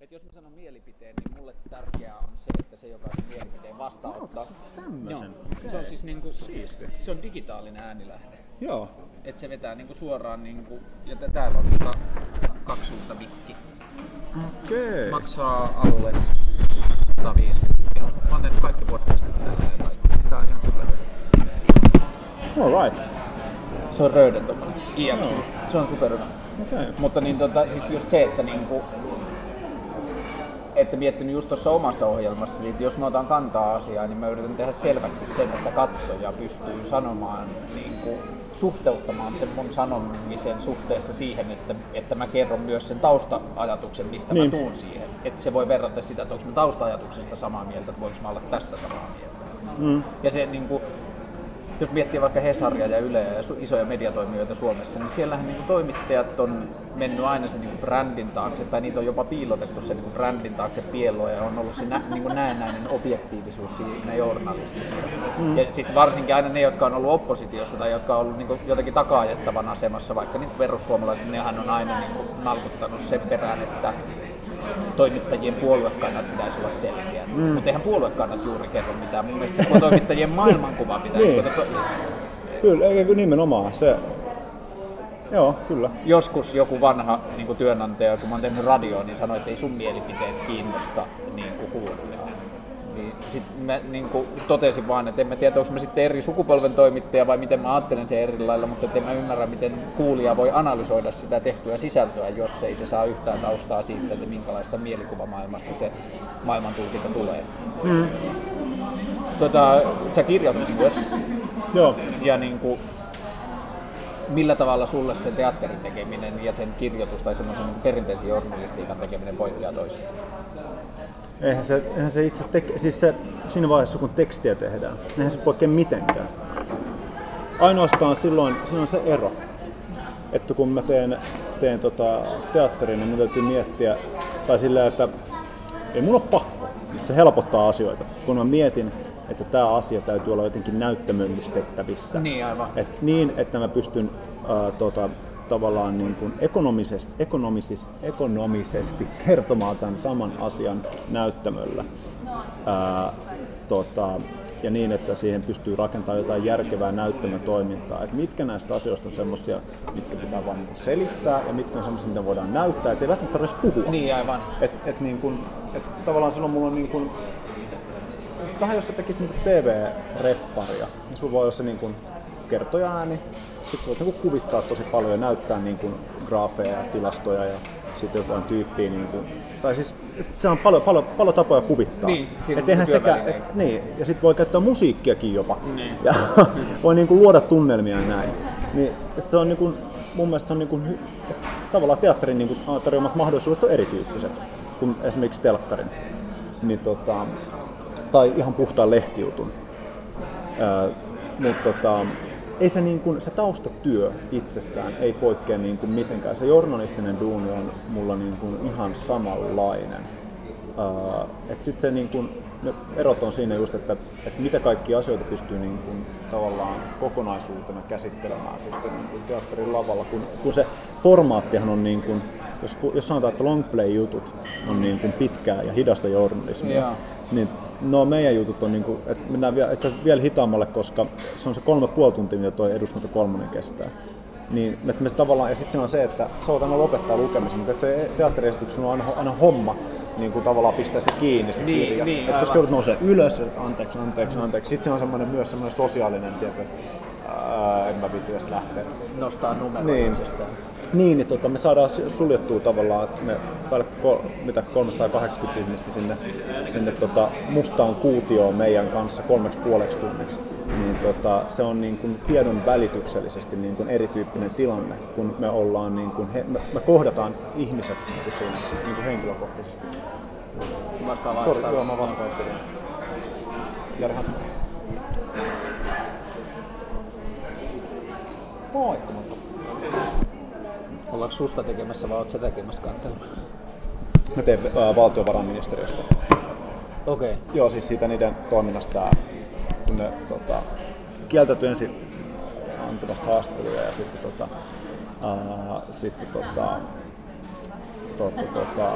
Et jos mä sanon mielipiteen, niin mulle tärkeää on se, että se, joka sen mielipiteen vastaanottaa. tämmösen. Joo. Se on siis niinku, Siisti. se on digitaalinen äänilähde. Joo. Et se vetää niinku suoraan niinku, ja t- täällä on tota kaksi uutta mikki. Okei. Maksaa alle 150 euroa. Mä oon tehnyt kaikki podcastit tällä ja kaikki. Siis tää on ihan super. Alright. Se on röyden tommonen. IXY. Joo. Se on super hyvä. Okei. Mutta niin tota, siis just se, että niinku, että miettinyt just tuossa omassa ohjelmassa, että jos mä otan kantaa asiaa, niin mä yritän tehdä selväksi sen, että katsoja pystyy sanomaan, niin kuin, suhteuttamaan sen mun sanomisen suhteessa siihen, että, että mä kerron myös sen tausta-ajatuksen, mistä Niin. mä tuun siihen. Että se voi verrata sitä, että onko mä tausta-ajatuksesta samaa mieltä, että voinko mä olla tästä samaa mieltä. Mm. Ja se niin kuin, jos miettii vaikka Hesaria ja Yleä ja isoja mediatoimijoita Suomessa, niin siellähän niin toimittajat on mennyt aina sen niin brändin taakse, tai niitä on jopa piilotettu sen niin brändin taakse pielloa, ja on ollut se nä, niin näennäinen objektiivisuus siinä journalismissa. Mm. Ja sitten varsinkin aina ne, jotka on ollut oppositiossa tai jotka on ollut niin jotenkin takaajettavan asemassa, vaikka niin perussuomalaiset, nehän on aina niin nalkuttanut sen perään, että toimittajien puoluekannat pitäisi olla selkeät. Mm. Mutta eihän puoluekannat juuri kerro mitään. Mun mielestä toimittajien maailmankuva pitäisi... Niin. niin. Kyllä, eikö nimenomaan se. Joo, kyllä. Joskus joku vanha niin työnantaja, kun mä oon tehnyt radioon, niin sanoi, että ei sun mielipiteet kiinnosta niin kuin kuulijaa. Niin sit mä niin kuin totesin vaan, että en mä tiedä, onko mä sitten eri sukupolven toimittaja vai miten mä ajattelen sen eri lailla, mutta en mä ymmärrä, miten kuulija voi analysoida sitä tehtyä sisältöä, jos ei se saa yhtään taustaa siitä, että minkälaista mielikuvamaailmasta se maailmantulkinta tulee. Mm. Tota, sä kirjoitit myös, Joo. ja niin kuin, millä tavalla sulle sen teatterin tekeminen ja sen kirjoitus tai semmoisen niin perinteisen journalistiikan tekeminen poikkeaa toisista? Eihän se, eihän se itse tek- siis se, siinä vaiheessa kun tekstiä tehdään, eihän se poikkea mitenkään. Ainoastaan silloin, siinä on se ero, että kun mä teen, teen tota teatterin, niin mun täytyy miettiä, tai sillä, että ei mun ole pakko. Se helpottaa asioita, kun mä mietin, että tämä asia täytyy olla jotenkin näyttämöllistettävissä. Niin, aivan. Et niin, että mä pystyn ää, tota, tavallaan niin kuin ekonomisesti, ekonomisis, ekonomisesti kertomaan tämän saman asian näyttämöllä. Ää, tota, ja niin, että siihen pystyy rakentamaan jotain järkevää näyttämötoimintaa. Et mitkä näistä asioista on semmoisia, mitkä pitää vain niin selittää ja mitkä on semmoisia, mitä voidaan näyttää, ettei välttämättä tarvitse puhua. Niin, aivan. Et, et niin kun, et tavallaan silloin mulla on niin kun, vähän jos sä tekisit niin TV-repparia, niin sulla voi olla se niin kun kertoja ääni, sit sä voit niin kun kuvittaa tosi paljon ja näyttää niin kun graafeja ja tilastoja ja sitten jotain tyyppiä. Niin kun, tai siis se on paljon, paljon, paljon tapoja kuvittaa. Niin, et eihän sekä, et, niin, ja sitten voi käyttää musiikkiakin jopa. Niin. Ja voi niin kuin luoda tunnelmia ja näin. Niin, et se on niin kuin, mun mielestä on niin kuin, tavallaan teatterin niin kuin tarjoamat mahdollisuudet on erityyppiset kuin esimerkiksi telkkarin. Niin, tota, tai ihan puhtaan lehtijutun. Ää, mutta tota, ei se, niin kuin, se taustatyö itsessään ei poikkea niin kuin mitenkään. Se journalistinen duuni on mulla niin kuin ihan samanlainen. Ää, et sit se niin kuin, ne erot on siinä just, että, että mitä kaikkia asioita pystyy niin kuin, tavallaan kokonaisuutena käsittelemään sitten niin kuin teatterin lavalla, kun, kun se formaattihan on niin kuin, jos, jos sanotaan, että long play jutut on niin kuin pitkää ja hidasta journalismia, Joo. niin no meidän jutut on, niin kuin, että mennään vielä, että vielä hitaammalle, koska se on se kolme puoli tuntia, mitä tuo eduskunta kolmonen kestää. Niin, että me tavallaan, ja sitten on se, että sä voit aina lopettaa lukemisen, mutta että se teatteriesityksen on aina, aina homma niin kuin tavallaan pistää se kiinni se Niin, kirja. niin, että koska joudut nousee ylös, että anteeksi, anteeksi, anteeksi. Sitten se on semmoinen, myös semmoinen sosiaalinen tieto, en mä edes lähteä. Nostaa numero Niin. itsestään. Niin, niin tota, me saadaan suljettua tavallaan, että me päälle kol, mitä 380 ihmistä sinne, sinne tota, mustaan kuutioon meidän kanssa kolmeksi puoleksi tunniksi. Niin tota, se on niin kuin tiedon välityksellisesti niin kuin erityyppinen tilanne, kun me ollaan niin kuin he, me, me kohdataan ihmiset niin kuin siinä niin kuin henkilökohtaisesti. Vastaavaa. Sori, joo, mä vastaanottelin. Jari Hanska. Moikka. Ollaanko susta tekemässä vai oot sä tekemässä kantelua? Mä teen ää, valtiovarainministeriöstä. Okei. Okay. Joo, siis siitä niiden toiminnasta, kun ne tota, kieltäytyi ensin antamasta haastatteluja ja sitten, tota, ää, sitten tota, tota, tota,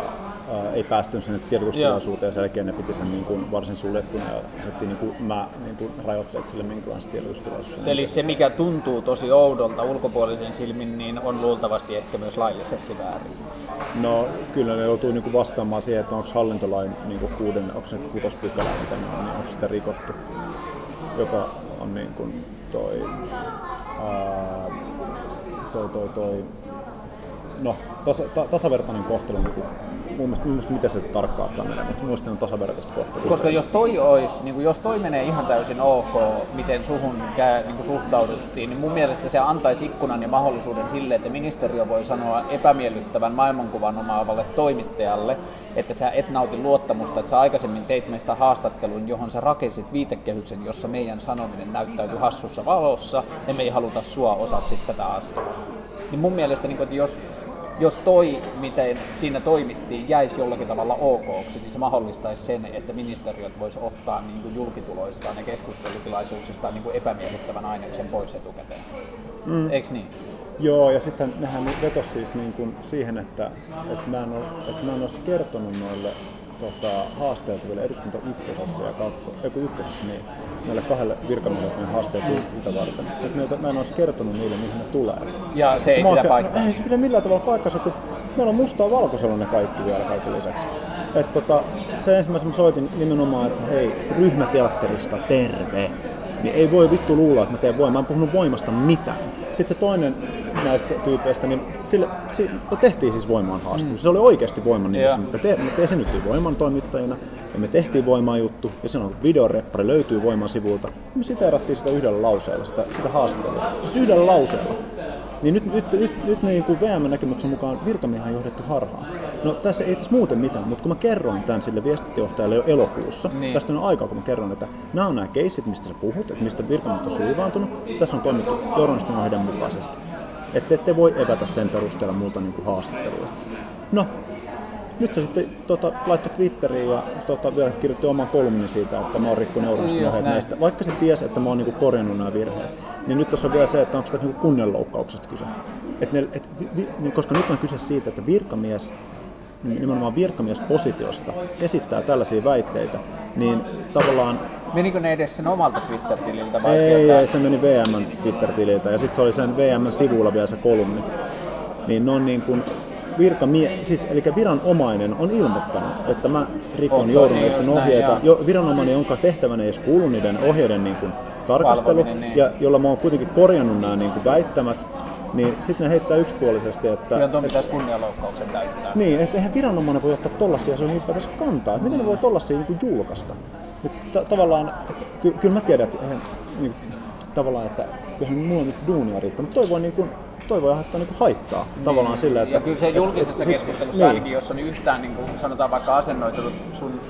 ää, ei päästy sinne tiedotustilaisuuteen ja sen jälkeen ne piti sen niin kuin varsin suljettuna ja asetti niin kuin mä niin kuin rajoitteet sille minkälaista tiedotustilaisuus. Eli se mikä tuntuu tosi oudolta ulkopuolisen silmin, niin on luultavasti ehkä myös laillisesti väärin. No kyllä ne joutuu niin kuin vastaamaan siihen, että onko hallintolain niin kuin kuuden, onko se kutospykälä, mitä ne on, niin onko sitä rikottu, joka on niin kuin toi, ää, toi, toi, toi no, tasa, ta, tasavertainen kohtelu niin mun mielestä, mun mielestä miten se tarkkaan ottaa menee, mutta mun se on tasavertaista kohtelua. Koska jos toi, olisi, niin kuin jos toi menee ihan täysin ok, miten suhun kää, niin kuin suhtauduttiin, niin mun mielestä se antaisi ikkunan ja mahdollisuuden sille, että ministeriö voi sanoa epämiellyttävän maailmankuvan omaavalle toimittajalle, että sä et nauti luottamusta, että sä aikaisemmin teit meistä haastattelun, johon sä rakensit viitekehyksen, jossa meidän sanominen näyttäytyy hassussa valossa, ja me ei haluta sua osaksi tätä asiaa. Niin mun mielestä, niin kuin, että jos jos toi, miten siinä toimittiin, jäisi jollakin tavalla okoksi, niin se mahdollistaisi sen, että ministeriöt vois ottaa niin kuin julkituloistaan ja keskustelutilaisuuksistaan niin kuin epämiellyttävän aineksen pois etukäteen. Mm. Eikö niin? Joo, ja sitten nehän vetosi siis niin kuin siihen, että, että, mä en ole, että mä en olisi kertonut noille tota, haasteet vielä eduskunta ykkösessä ja kakko, eiku ykkösessä, niin näille kahdelle virkamiehelle ne haasteet sitä varten. Että meitä, mä en olisi kertonut niille, mihin ne tulee. Ja se ei pidä paikkaa. Ei se pidä millään tavalla paikkaa, että meillä on mustaa valkoisella ne kaikki vielä kaikki lisäksi. Et tota, se ensimmäisen mä soitin nimenomaan, että hei, ryhmäteatterista terve. Niin ei voi vittu luulla, että mä teen voimaa. Mä en puhunut voimasta mitään. Sitten se toinen näistä tyypeistä, niin sille, sille tehtiin siis voimaan haastattelu. Mm. Se oli oikeasti voiman nimessä. Me, te, me esiinnyttiin voiman toimittajina ja me tehtiin voimaan juttu ja se on videoreppari, löytyy voiman sivulta. Me siteerattiin sitä yhdellä lauseella, sitä, sitä haastattelua. Siis yhdellä lauseella. Niin nyt, nyt, nyt, nyt niin kuin VM-näkemyksen mukaan virkamiehän on johdettu harhaan. No tässä ei tässä muuten mitään, mutta kun mä kerroin tämän sille viestintäjohtajalle jo elokuussa, niin. tästä on aikaa kun mä kerron, että nämä on nämä keissit, mistä sä puhut, että mistä virkamiehet on suivaantunut, tässä on toimittu journalistin ohjeiden mukaisesti. Että ette voi evätä sen perusteella multa niin kuin haastattelua. No, nyt se sitten tota, laittoi Twitteriin ja tota, vielä kirjoitti oman kolumnin siitä, että mä oon rikkonut journalistin ohjeet näistä. Vaikka se tiesi, että mä oon niinku korjannut nämä virheet, niin nyt tässä on vielä se, että onko tässä niinku kunnianloukkauksesta kyse. Et ne, et, vi, niin koska nyt on kyse siitä, että virkamies nimenomaan virkamiespositiosta esittää tällaisia väitteitä, niin tavallaan... Menikö ne edes sen omalta Twitter-tililtä vai ei, sieltä? Ei, se meni VM Twitter-tililtä ja sitten se oli sen VM-sivulla vielä se kolumni. Niin ne on niin kuin virkamie, siis, eli viranomainen on ilmoittanut, että mä rikon journalistin niin ohjeita. Jo, viranomainen, jonka tehtävänä ei edes kuulu niiden ohjeiden niin kuin, tarkastelu, niin. ja jolla mä oon kuitenkin korjannut nämä niin kuin, väittämät, niin sitten ne heittää yksipuolisesti, että... Kyllä tuon pitäisi kunnianloukkauksen täyttää. Niin, että eihän viranomainen voi ottaa tollasia on ylipäätänsä kantaa. Että miten ne voi tollasia niin julkaista? Nyt, tavallaan, että, ky, kyllä mä tiedän, että eihän, niin, tavallaan, että kyllähän mulla on nyt duunia riittää, mutta toi voi niin kuin, toi voi aiheuttaa niin haittaa niin. tavallaan sillä, että... Ja kyllä se julkisessa keskustelussa niin. ainakin, jos on yhtään niin kuin, sanotaan vaikka asennoitunut sun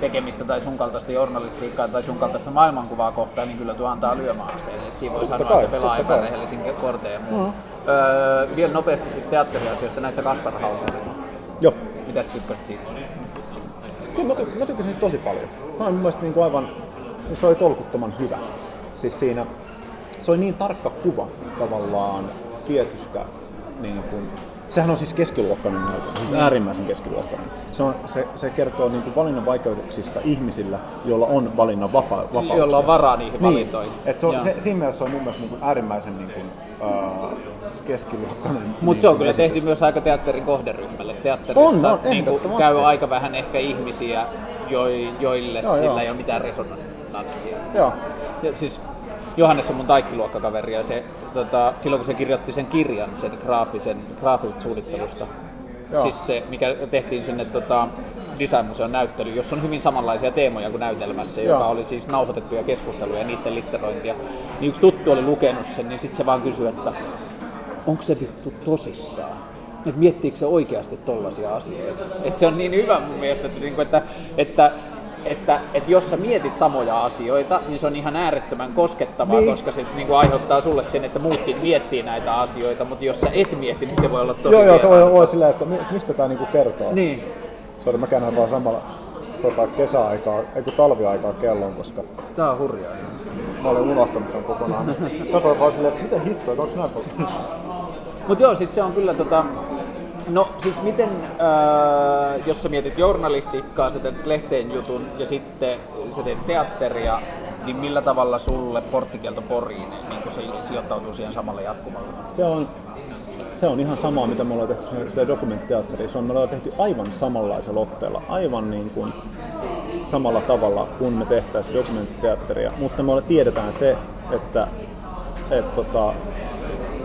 tekemistä tai sun kaltaista journalistiikkaa tai sun kaltaista maailmankuvaa kohtaan, niin kyllä tuo antaa lyömäaseen. Että siinä voi sanoa, kai, että pelaa epärehellisin korteja ja muu. Mm. Öö, vielä nopeasti sitten teatteriasioista, näitä sä Kaspar Hauserin. Joo. Mitä sä tykkäsit siitä? Kyllä mä, ty- mä tykkäsin tosi paljon. Mä mun mielestä niin kuin aivan, se oli tolkuttoman hyvä. Siis siinä, se oli niin tarkka kuva tavallaan tietystä niin kuin, Sehän on siis keskiluokkainen näytelmä, siis mm. äärimmäisen keskiluokkainen. Se, on, se, se kertoo niin kuin valinnan vaikeuksista ihmisillä, joilla on valinnan vapa, vapauksia. Joilla on varaa niihin niin. valintoihin. Et se on, se, siinä mielessä se on mun mielestä niin kuin äärimmäisen niin kuin, uh, keskiluokkainen. Mutta niin se on kyllä esitys. tehty myös aika teatterin kohderyhmälle. Teatterissa on, on, niin kuin, käy aika vähän ehkä ihmisiä, joille joo, sillä joo. ei ole mitään resonanssia. Joo. Ja, siis Johannes on mun taikkiluokkakaveri ja se, tota, silloin kun se kirjoitti sen kirjan, sen graafisen, graafisesta suunnittelusta, Joo. siis se, mikä tehtiin sinne tota, Designmuseon näyttely, jossa on hyvin samanlaisia teemoja kuin näytelmässä, Joo. joka oli siis nauhoitettuja keskusteluja ja niiden litterointia, niin yksi tuttu oli lukenut sen, niin sitten se vaan kysyi, että onko se vittu tosissaan? Että miettiikö se oikeasti tollaisia asioita? Että se on niin hyvä mun mielestä, että, niinku, että, että että, että jos sä mietit samoja asioita, niin se on ihan äärettömän koskettavaa, niin. koska se niin kuin aiheuttaa sulle sen, että muutkin miettii näitä asioita, mutta jos sä et mieti, niin se voi olla tosi Joo, joo, se voi olla silleen, että mistä tämä niin kertoo. Niin. Sori, mä käännän vaan samalla tota, kesäaikaa, ei kun talviaikaa kellon, koska... Tää on hurjaa. Mä olen unohtanut tämän kokonaan. Katsoin vaan silleen, että miten hittoa, onko näin Mutta joo, siis se on kyllä tota, No siis miten, äh, jos sä mietit journalistiikkaa, sä teet lehteen jutun ja sitten sä teet teatteria, niin millä tavalla sulle porttikielto Poriin niin kun se sijoittautuu siihen samalle jatkumalle? Se on, se on ihan samaa, mitä me ollaan tehty sitä dokumentteatteria. Se on, me ollaan tehty aivan samanlaisella otteella, aivan niin kuin samalla tavalla kuin me tehtäisiin dokumentteatteria, mutta me tiedetään se, että, että, tota,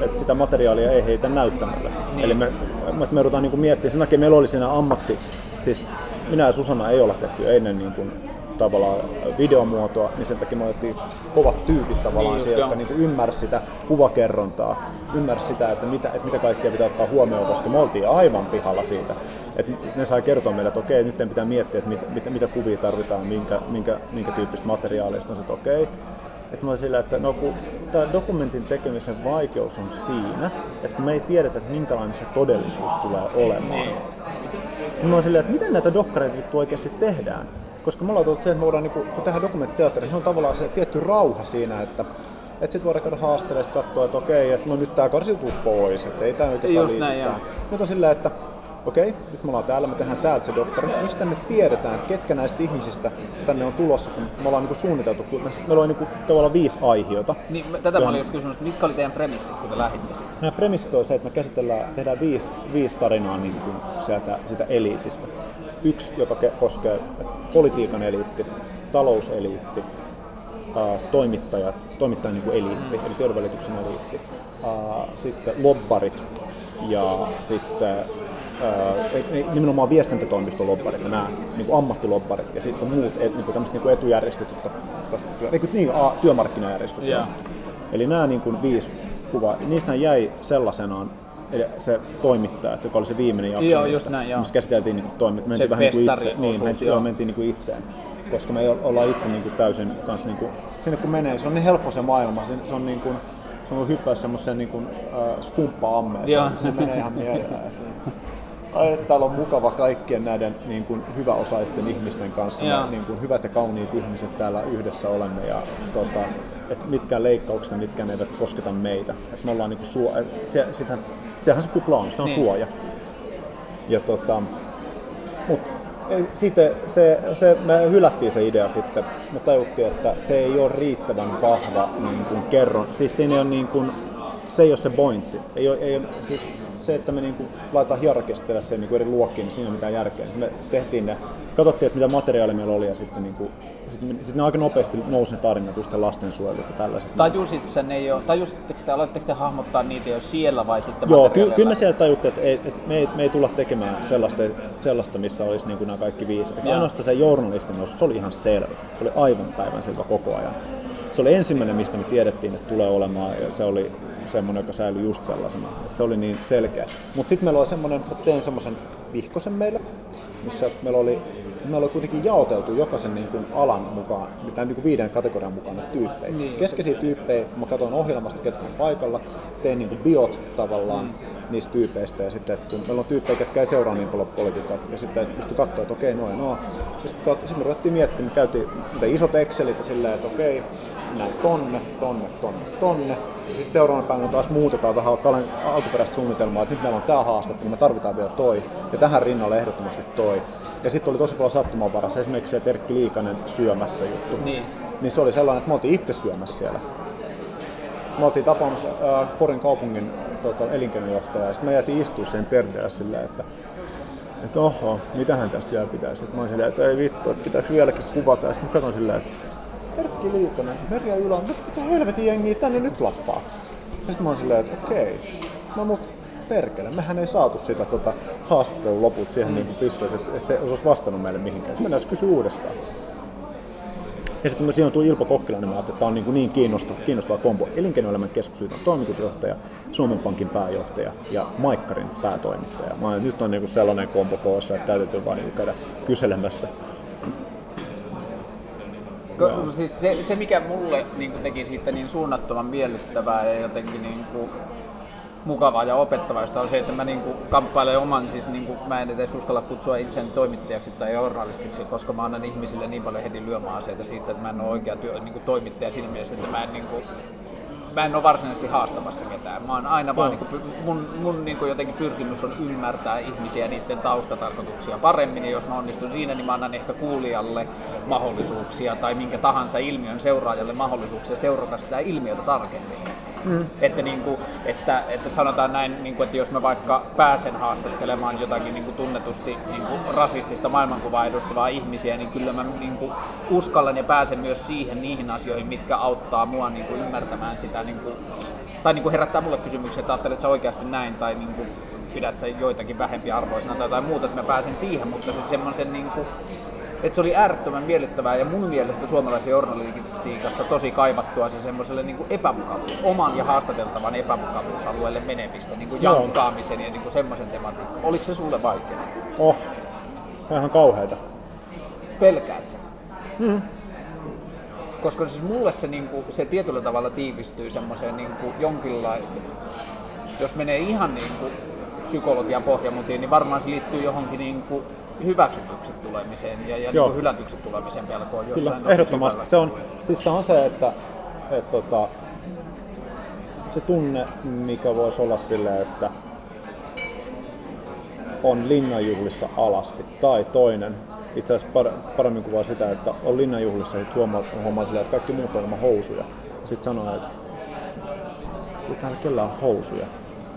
että sitä materiaalia ei heitä näyttämällä. Niin. Eli me, me, me ruvetaan niin miettimään, sen takia meillä oli siinä ammatti, siis minä ja Susanna ei olla tehty ennen niin kuin tavallaan videomuotoa, niin sen takia me otettiin kovat tyypit tavallaan niin, jotka niin ymmärsi sitä kuvakerrontaa, ymmärsi sitä, että mitä, että mitä kaikkea pitää ottaa huomioon, koska me oltiin aivan pihalla siitä. Että ne sai kertoa meille, että okei, nyt pitää miettiä, että mitä, mitä, mitä kuvia tarvitaan, minkä, minkä, minkä tyyppistä materiaalista on se, että okei, että mä sillä, että no kun tämä dokumentin tekemisen vaikeus on siinä, että kun me ei tiedetä, että minkälainen se todellisuus tulee olemaan, niin mä oon silleen, että miten näitä dokkareita vittu oikeasti tehdään? Koska me ollaan tullut siihen, että me voidaan, niin kun tehdään dokumenttiteatteri, se on tavallaan se tietty rauha siinä, että että sitten voidaan käydä haastelemaan ja katsoa, että okei, että no nyt tämä karsiutuu pois, että ei tämä oikeastaan Just näin, Nyt on silleen, että okei, nyt me ollaan täällä, me tehdään täältä se dokkari. Mistä me tiedetään, ketkä näistä ihmisistä tänne on tulossa, kun me ollaan niinku suunniteltu, kun meillä on niinku tavallaan viisi aihiota. Niin, tätä mä olin just kysynyt, mitkä oli teidän premissit, kun te lähditte sinne? Nämä premissit on se, että me käsitellään, tehdään viisi, viisi tarinaa niin kuin sieltä sitä eliitistä. Yksi, joka koskee politiikan eliitti, talouseliitti, toimittajat, toimittajan niin kuin eliitti, eli tiedonvälityksen eliitti, sitten lobbarit ja sitten nimenomaan viestintätoimiston lobbarit, nämä niin kuin ammattilobbarit ja sitten muut et, niin kuin tämmöiset niin kuin etujärjestöt, jotka, niin, niin a, työmarkkinajärjestöt. Yeah. Eli nämä niin kuin viisi kuvaa, niistä jäi sellaisenaan eli se toimittaja, joka oli se viimeinen jakso, joo, just näin, joo. missä käsiteltiin niin toimittajat. Mentiin vähän niin kuin itse, niin, mentiin, joo. mentiin niin kuin itseen. Koska me ollaan itse niin kuin täysin kanssa, niin kuin, sinne kun menee, se on niin helppo se maailma, se, se on niin kuin, se on hyppää semmoiseen niin kuin, äh, skumppa-ammeen, se menee ihan mielellään ai, että täällä on mukava kaikkien näiden niin kuin, hyväosaisten ihmisten kanssa. Me, niin kuin, hyvät ja kauniit ihmiset täällä yhdessä olemme. Ja, tota, et mitkään leikkaukset, mitkä eivät kosketa meitä. Et me ollaan niin kuin, suo, se, sitä, sehän se kupla on, se on niin. suoja. Ja, tota, mut, sitten se, se, me hylättiin se idea sitten, me tajuttiin, että se ei ole riittävän vahva niin kuin kerron. Siis siinä ei ole niin kuin, se ei ole se pointsi. Ei ole, ei ole, siis se, että me niinku laitetaan hierarkistella sen niinku eri luokkiin, niin siinä ei ole mitään järkeä. Sitten me tehtiin ne, katsottiin, että mitä materiaalia meillä oli ja sitten niinku, sitten, sitten ne aika nopeasti nousi ne tarinat, just lastensuojelu ja tällaiset. Tajusit sen ei ole, tajusitteko te, aloitteko te hahmottaa niitä jo siellä vai sitten Joo, ky- kyllä me siellä tajuttiin, että, ei, että me, ei, me ei tulla tekemään sellaista, sellaista missä olisi niin kuin nämä kaikki viisi. Että ainoastaan se journalistin se oli ihan selvä. Se oli aivan päivän selvä koko ajan. Se oli ensimmäinen, mistä me tiedettiin, että tulee olemaan, ja se oli semmoinen, joka säilyi just sellaisena. Että se oli niin selkeä. Mutta sitten meillä oli semmoinen, että tein semmoisen vihkosen meille, missä meillä oli, meillä oli kuitenkin jaoteltu jokaisen niin kuin alan mukaan, tämän niin kuin viiden kategorian mukaan tyyppejä. Niin. Keskeisiä tyyppejä, mä katson ohjelmasta, ketkä on paikalla, tein niin kuin biot tavallaan, mm niistä tyypeistä ja sitten, että kun meillä on tyyppejä, jotka ei seuraa niin paljon politiikkaa ja sitten pystyi katsoa, että okei, noin, no. Ja sitten, sitten me ruvettiin miettimään, me käytiin isot Excelit ja silleen, että okei, näin tonne, tonne, tonne, tonne. Sitten seuraavana päivänä taas muutetaan vähän alkuperäistä suunnitelmaa, että nyt meillä on tämä niin me tarvitaan vielä toi. Ja tähän rinnalle ehdottomasti toi. Ja sitten oli tosi paljon sattumanvarassa, esimerkiksi se Terkki Liikanen syömässä juttu. Niin. niin se oli sellainen, että me oltiin itse syömässä siellä. Me oltiin tapaamassa äh, Porin kaupungin tota, elinkeinojohtaja, ja sitten me jäätiin istua sen terveellä silleen, että että oho, mitähän tästä vielä pitäisi. Että mä olin silleen, että ei vittu, että pitääkö vieläkin kuvata. Ja sitten mä katson silleen, että Erkki Liikonen, Merja Yla, mitä helvetin jengiä tänne nyt lappaa? Ja sitten mä oon silleen, että okei, no mut perkele, mehän ei saatu sitä tota, haastattelun loput siihen mm. niin pisteeseen, että, että se olisi vastannut meille mihinkään. Mennään kysyä uudestaan. Ja sitten siinä tuo Ilpo Kokkilainen, niin että tämä on niin, niin kiinnostava, kiinnostava kombo. Elinkeinoelämän keskusliiton toimitusjohtaja, Suomen Pankin pääjohtaja ja Maikkarin päätoimittaja. Mä, nyt on niin sellainen kombo koossa, että täytyy vain niin käydä kyselemässä Ko, siis se, se, mikä mulle niin kuin teki siitä niin suunnattoman miellyttävää ja jotenkin niin kuin, mukavaa ja opettavaista on se, että mä niin kuin, kamppailen oman, siis niin kuin, mä en edes uskalla kutsua itseäni toimittajaksi tai journalistiksi, koska mä annan ihmisille niin paljon heti lyömäaseita siitä, että mä en ole oikea työ, niin kuin, toimittaja siinä mielessä, että mä en niin kuin, mä en ole varsinaisesti haastamassa ketään. Mä oon aina vaan, niin kuin, mun, mun niin kuin jotenkin pyrkimys on ymmärtää ihmisiä niiden taustatarkoituksia paremmin, ja jos mä onnistun siinä, niin mä annan ehkä kuulijalle mahdollisuuksia tai minkä tahansa ilmiön seuraajalle mahdollisuuksia seurata sitä ilmiötä tarkemmin. Mm. Että, niin kuin, että, että sanotaan näin, niin kuin, että jos mä vaikka pääsen haastattelemaan jotakin niin kuin tunnetusti niin kuin rasistista maailmankuvaa edustavaa ihmisiä, niin kyllä mä niin kuin, uskallan ja pääsen myös siihen niihin asioihin, mitkä auttaa mua niin kuin, ymmärtämään sitä, niin kuin, tai niin kuin herättää mulle kysymyksiä, että ajattelet sä oikeasti näin, tai niin kuin, pidät sä joitakin vähempi arvoisena tai jotain muuta, että mä pääsen siihen, mutta se semmoisen niin kuin, että se oli äärettömän miellyttävää ja mun mielestä suomalaisen journalistiikassa tosi kaivattua se semmoiselle niin epämukavuus, oman ja haastateltavan epämukavuusalueelle menemistä, niin kuin jankkaamisen ja niin kuin semmoisen tematiikan. Oliko se sulle vaikea? Oh, ihan kauheita. Pelkäät sä? Mm. Koska siis mulle se, niin kuin, se tietyllä tavalla tiivistyy semmoiseen niin kuin jonkinlainen, jos menee ihan niin kuin psykologian pohjamutiin, niin varmaan se liittyy johonkin niin kuin hyväksytyksi tulemiseen ja, ja niin hylätyksi tulemisen pelkoon jossain Kyllä, ehdottomasti. Se on, siis se on se, että, että tota, se tunne, mikä voisi olla silleen, että on linnanjuhlissa alasti, tai toinen, itse asiassa paremmin kuvaa sitä, että on linnanjuhlissa ja huomaa, huomaa silleen, että kaikki muut on ilman housuja. Sitten sanoo, että ei täällä kellään housuja.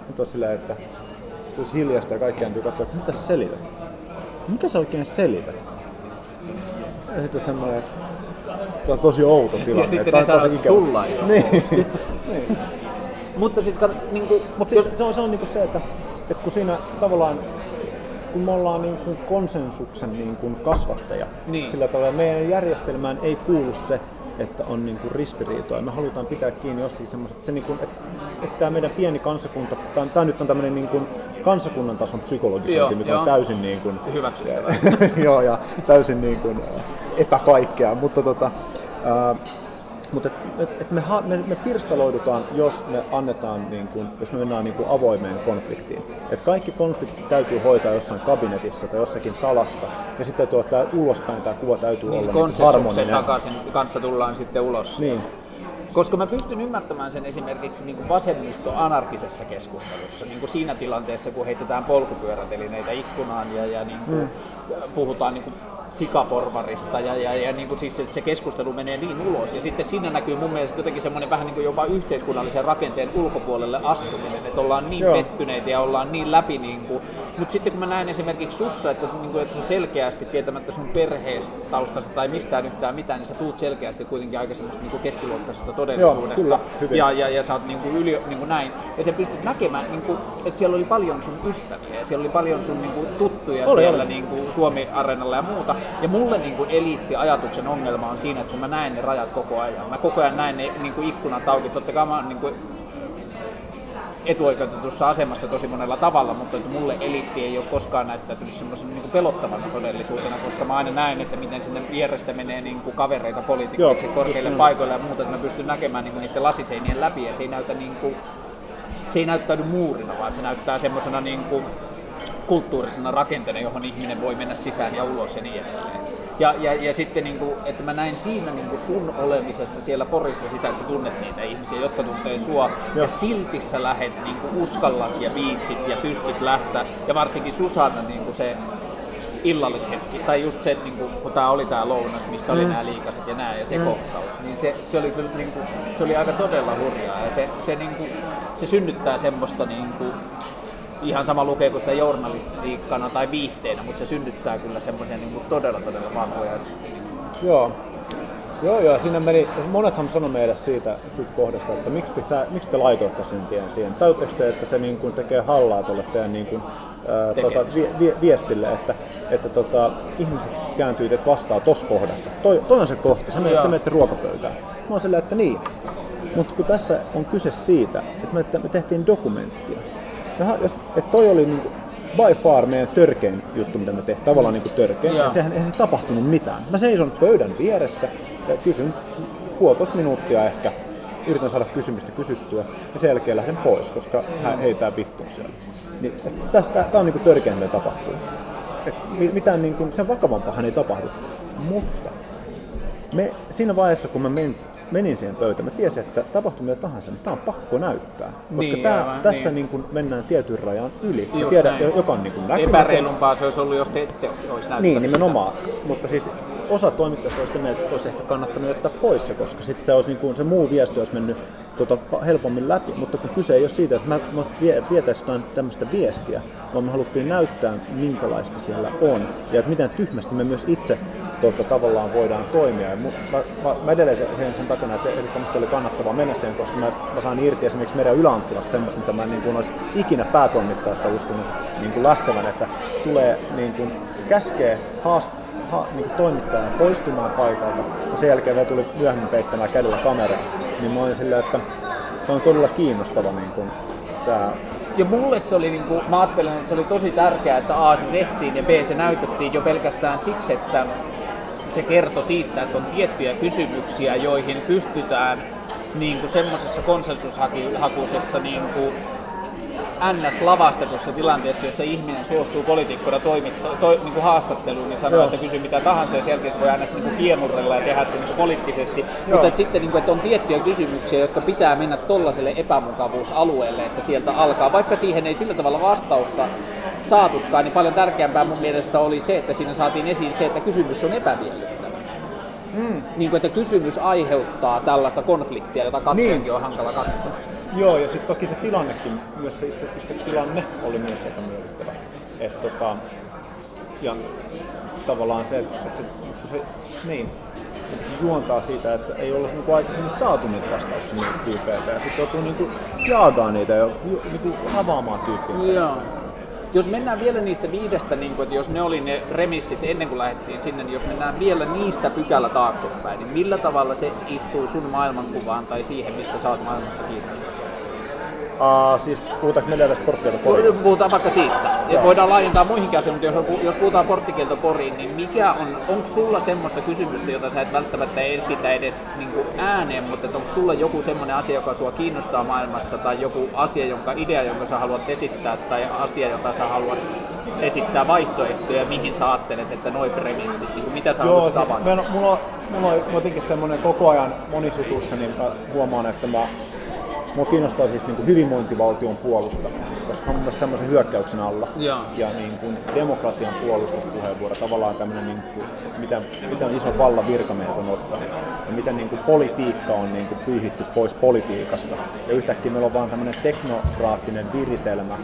Nyt on silleen, että jos hiljasta ja kaikki kääntyy katsoa, että mitä sä selität? Mitä sä oikein selität? Ja sitten semmoinen, että on tosi outo tilanne. Ja sitten ne sanoo, että sulla ei ole. niin, niin. Mutta siis, niin kuin, Mut siis se on, se on niin kuin se, että, että kun siinä tavallaan kun me ollaan niin kuin konsensuksen niin kuin kasvattaja, niin. sillä tavalla meidän järjestelmään ei kuulu se, että on niin kuin ristiriitoja. Me halutaan pitää kiinni jostakin semmoista, että, niin kuin, että, että tämä meidän pieni kansakunta, tämä, tämä nyt on tämmöinen niin kuin kansakunnan tason psykologisointi, mikä joo. on täysin niin kuin, joo, ja täysin niin kuin, epäkaikkea, mutta tota, mutta et, et, et me, me, me pirstaloidutaan, jos me annetaan, niin kun, jos me mennään niin kun avoimeen konfliktiin. Et kaikki konfliktit täytyy hoitaa jossain kabinetissa tai jossakin salassa, ja sitten tuo, tämä ulospäin tämä kuva täytyy niin, olla niin harmoninen. takaisin kanssa tullaan sitten ulos. Niin. Koska mä pystyn ymmärtämään sen esimerkiksi niin kuin vasemmisto-anarkisessa keskustelussa, niin kuin siinä tilanteessa, kun heitetään polkupyörätelineitä ikkunaan ja, ja niin kuin mm. puhutaan niin kuin sikaporvarista ja, ja, ja niin kuin siis se, se keskustelu menee niin ulos. Ja sitten siinä näkyy mun mielestä jotenkin semmoinen vähän niin kuin jopa yhteiskunnallisen rakenteen ulkopuolelle astuminen, että ollaan niin Joo. pettyneitä ja ollaan niin läpi. Niin kuin. Mutta sitten kun mä näen esimerkiksi sussa, että, niin kuin, että sä selkeästi tietämättä sun perheestaustasta tai mistään yhtään mitään, niin sä tuut selkeästi kuitenkin aika semmoista niin keskiluokkaisesta todellisuudesta. Joo, kyllä, ja, ja, ja sä oot niin kuin yli, niin kuin näin. Ja sä pystyt näkemään, niin kuin, että siellä oli paljon sun ystäviä ja siellä oli paljon sun niin kuin, tuttuja oli, siellä oli. Niin kuin Suomi-areenalla ja muuta. Ja mulle niin kuin eliitti-ajatuksen ongelma on siinä, että kun mä näen ne rajat koko ajan, mä koko ajan näen ne niin kuin ikkunat auki, totta kai mä oon niin kuin etuoikeutetussa asemassa tosi monella tavalla, mutta että mulle eliitti ei ole koskaan näyttäytynyt semmoisen niin pelottavana todellisuutena, koska mä aina näen, että miten sinne vierestä menee niin kuin kavereita poliitikoiksi korkeille paikoille ja muuta, että mä pystyn näkemään niin kuin niiden lasiseinien läpi ja se ei näytä niin kuin, se ei näyttäydy muurina, vaan se näyttää semmoisena niin kuin kulttuurisena rakenteena, johon ihminen voi mennä sisään ja ulos ja niin edelleen. Ja, ja, ja sitten, niin kuin, että mä näin siinä niin kuin sun olemisessa siellä Porissa sitä, että sä tunnet niitä ihmisiä, jotka tuntee sua. Ja, ja silti sä lähet niin kuin uskallat ja viitsit ja pystyt lähteä. Ja varsinkin Susanna niin kuin se illallishetki, tai just se, että niin kuin, kun tämä oli tämä lounas, missä oli mm. nämä liikaset ja nämä ja se mm. kohtaus, niin se, se oli kyllä niin kuin, se oli aika todella hurjaa ja se, se, niin kuin, se synnyttää semmoista niin kuin, ihan sama lukeeko sitä journalistiikkana tai viihteenä, mutta se synnyttää kyllä semmoisia niin todella todella vahvoja. Joo. Joo, joo, siinä meni, monethan sanoi meille siitä, siitä kohdasta, että miksi te, sä, miksi te laitoitte sen tien siihen. Täyttekö te, että se niin kuin tekee hallaa tuolle teidän niin kuin, ää, tota, vi, vi, viestille, että, että tota, ihmiset kääntyy teitä vastaan tuossa kohdassa. Toi, toi on se kohta, sä menette, menette ruokapöytään. Mä oon silleen, että niin. Mutta kun tässä on kyse siitä, että me, me tehtiin dokumenttia, Jos, että toi oli niin kuin, by far meidän törkein juttu, mitä me tehtiin, tavallaan niin kuin törkein. Ja sehän ei se tapahtunut mitään. Mä seison pöydän vieressä ja kysyn puolitoista minuuttia ehkä, yritän saada kysymystä kysyttyä ja sen jälkeen lähden pois, koska hän heitää vittuun siellä. Niin, tästä, tämä on niin kuin törkein, mitä tapahtuu. Et mitään niin kuin, sen vakavampahan ei tapahdu. Mutta me, siinä vaiheessa, kun me men, menin siihen pöytään, mä tiesin, että tapahtui mitä tahansa, niin tämä on pakko näyttää. Koska Niin, tää, aivan, tässä niin. niin mennään tietyn rajan yli. Mä tiedän, näin. joka on niin kuin. Epäreilumpaa se olisi ollut, jos te ette olisi näyttänyt Niin, sitä. nimenomaan. Mutta siis osa toimittajista olisi sitä mieltä, että olisi ehkä kannattanut jättää pois se, koska sitten se, olisi niin kuin, se muu viesti olisi mennyt tota, helpommin läpi. Mutta kun kyse ei ole siitä, että mä, mä vietäisiin jotain tämmöistä viestiä, vaan me haluttiin näyttää, minkälaista siellä on. Ja että miten tyhmästi me myös itse tota, tavallaan voidaan toimia. Ja mä, mä, mä edelleen sen, sen, sen takana, että ehdottomasti oli kannattavaa mennä siihen, koska mä, mä saan irti esimerkiksi meidän yläanttilasta semmoista, mitä mä niin kuin olisi ikinä päätoimittajasta uskonut niin kuin lähtevän, että tulee niin kuin käskee haast, ha, niin kuin toimittajan poistumaan paikalta ja sen jälkeen vielä tuli myöhemmin peittämään kädellä kameraa, niin mä olin silleen, että tämä on todella kiinnostava niin kuin, tämä Ja mulle se oli, niin kuin, mä ajattelen, että se oli tosi tärkeää, että A se tehtiin ja B se näytettiin jo pelkästään siksi, että se kertoi siitä, että on tiettyjä kysymyksiä, joihin pystytään niin kuin semmoisessa konsensushakuisessa niin kuin NS-lavastetussa tilanteessa, jossa ihminen suostuu poliitikkona toimittaa, to, niin kuin haastatteluun, niin sanoo, Joo. että kysy mitä tahansa ja sen jälkeen se voi NS niin kuin kiemurrella ja tehdä se niin kuin poliittisesti. Joo. Mutta että sitten niin kuin, että on tiettyjä kysymyksiä, jotka pitää mennä tollaiselle epämukavuusalueelle, että sieltä alkaa. Vaikka siihen ei sillä tavalla vastausta saatukaan, niin paljon tärkeämpää mun mielestä oli se, että siinä saatiin esiin se, että kysymys on epämiellyttävä. Mm. Niin kuin, että kysymys aiheuttaa tällaista konfliktia, jota katsojankin Niin. on hankala katsoa. Joo, ja sitten toki se tilannekin, myös se itse, itse tilanne oli myös aika miellyttävä. Et, tota, ja tavallaan se, että, että se, kun se niin, juontaa siitä, että ei ole niin aikaisemmin saatu niitä vastauksia niiltä tyypeiltä, ja sitten joutuu niin jaagaa niitä ja niin kuin avaamaan tyyppiä. Jos mennään vielä niistä viidestä, niin kun, että jos ne oli ne remissit ennen kuin lähdettiin sinne, niin jos mennään vielä niistä pykälä taaksepäin, niin millä tavalla se istuu sun maailmankuvaan tai siihen, mistä sä oot maailmassa kiinnostunut? Uh, siis puhutaanko me tästä sporttiota poriin? Puhutaan vaikka siitä. Ja voidaan laajentaa muihinkin asioihin, mutta jos, jos puhutaan porttikielto poriin, niin mikä on, onko sulla semmoista kysymystä, jota sä et välttämättä esitä edes niin ääneen, mutta onko sulla joku semmoinen asia, joka sua kiinnostaa maailmassa, tai joku asia, jonka idea, jonka sä haluat esittää, tai asia, jota sä haluat esittää vaihtoehtoja, mihin sä ajattelet, että noi premissit, niin mitä sä Joo, siis avata? meillä, on- mulla, on, mulla on jotenkin semmoinen koko ajan monisutussa, niin mä huomaan, että mä, mua kiinnostaa siis niin kuin hyvinvointivaltion puolustaminen, koska on mun semmoisen hyökkäyksen alla. Joo. Ja niin kuin demokratian puolustuspuheenvuoro, tavallaan tämmöinen, niin kuin, miten, miten iso vallan virkamiehet on ottanut. Ja miten niin kuin politiikka on niin kuin pyyhitty pois politiikasta. Ja yhtäkkiä meillä on vaan tämmöinen teknokraattinen viritelmä,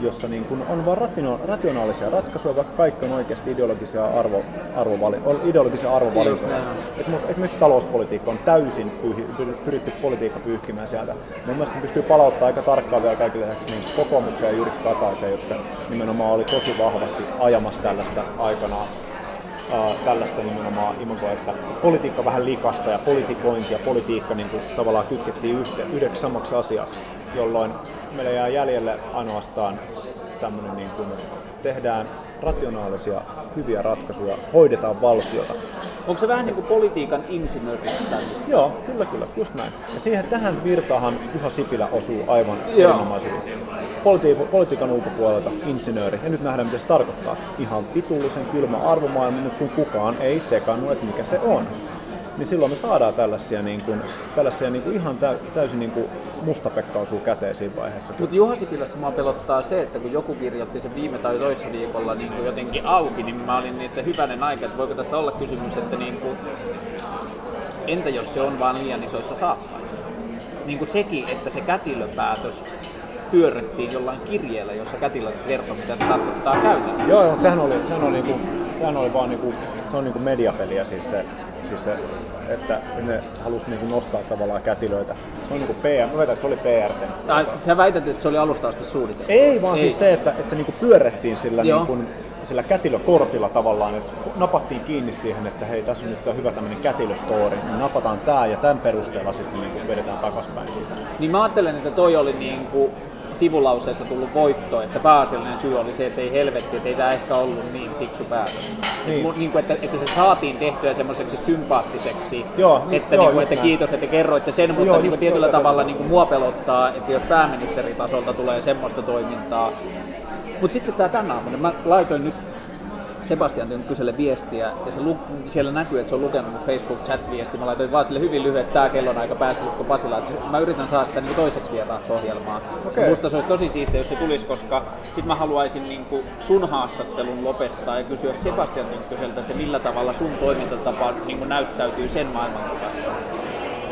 jossa niin kuin on vain rationaalisia ratkaisuja, vaikka kaikki on oikeasti ideologisia, arvo, arvovali, ideologisia arvovalintoja. Esimerkiksi talouspolitiikka on täysin pyhi, pyr- pyritty politiikka pyyhkimään sieltä. Mun mielestä pystyy palauttaa aika tarkkaan vielä kaikille lisäksi niin kokoomukseen ja Jyrki Kataiseen, jotka nimenomaan oli tosi vahvasti ajamassa tällaista aikanaan ää, tällaista nimenomaan imagoa, että politiikka vähän likasta ja politikointi ja politiikka niin kuin, tavallaan kytkettiin yhteen, yhdeksi samaksi asiaksi, jolloin meillä jää jäljelle ainoastaan tämmöinen niin kuin, tehdään rationaalisia hyviä ratkaisuja, hoidetaan valtiota. Onko se vähän niin kuin politiikan insinööristämistä? Joo, kyllä, kyllä, just näin. Ja siihen tähän virtaahan Juha Sipilä osuu aivan erinomaisesti. Politi- politiikan ulkopuolelta insinööri, ja nyt nähdään mitä se tarkoittaa. Ihan vitullisen kylmä arvomaailma nyt kun kukaan ei tsekannut, että mikä se on. Niin silloin me saadaan tällaisia, niin kuin, tällaisia niin kuin ihan tä- täysin niin kuin mustapekka osuu käteen siinä vaiheessa. Mutta Juha Sipilässä mua pelottaa se, että kun joku kirjoitti sen viime tai toissa viikolla niin kuin jotenkin auki, niin mä olin niin, että hyvänen aika, että voiko tästä olla kysymys, että niin kuin, entä jos se on vaan liian isoissa saappaissa? Niin kuin sekin, että se kätilöpäätös pyörrettiin jollain kirjeellä, jossa kätilöt kertoo, mitä se tarkoittaa käytännössä. Joo, mutta sehän oli, sehän oli, niinku, sehän oli vaan niinku, se on niinku mediapeliä siis se, siis se että ne halusi niinku nostaa tavallaan kätilöitä. Se on niinku PR, mä väitän, että se oli PR. Ai, sä väität, että se oli alusta asti suunniteltu? Ei, vaan Ei. siis se, että, että se niinku pyörrettiin sillä, Joo. niinku, sillä kätilökortilla tavallaan, että napattiin kiinni siihen, että hei, tässä on nyt hyvä tämmöinen kätilöstory, niin napataan tää ja tämän perusteella sitten niinku vedetään takaspäin siitä. Niin mä ajattelen, että toi oli niin kuin sivulauseessa tullut voitto, että pääasiallinen syy oli se, että ei helvetti, että ei tämä ehkä ollut niin fiksu päätös. Niin. Niin. Niin kuin, että, että se saatiin tehtyä semmoiseksi sympaattiseksi, Joo, niin- että, joo, niin kuin, että näin. kiitos, että kerroitte sen, mutta Joo, niin kuin tietyllä joo, tavalla niin kuin mua pelottaa, että jos pääministeritasolta tulee semmoista toimintaa. Mutta sitten tämä tänä aamuna, mä laitoin nyt Sebastian Tynkkyselle viestiä ja se lu- siellä näkyy, että se on lukenut Facebook-chat-viesti. Mä laitoin vaan sille hyvin lyhyet, että tää kellon aika pääsisitko Pasila. Mä yritän saada sitä niin toiseksi vieraaksi ohjelmaa. Okei. Musta se olisi tosi siistiä, jos se tulisi, koska sit mä haluaisin niin kuin sun haastattelun lopettaa ja kysyä Sebastian Tynkkyseltä, että millä tavalla sun toimintatapa niin kuin näyttäytyy sen maailmankuvassa.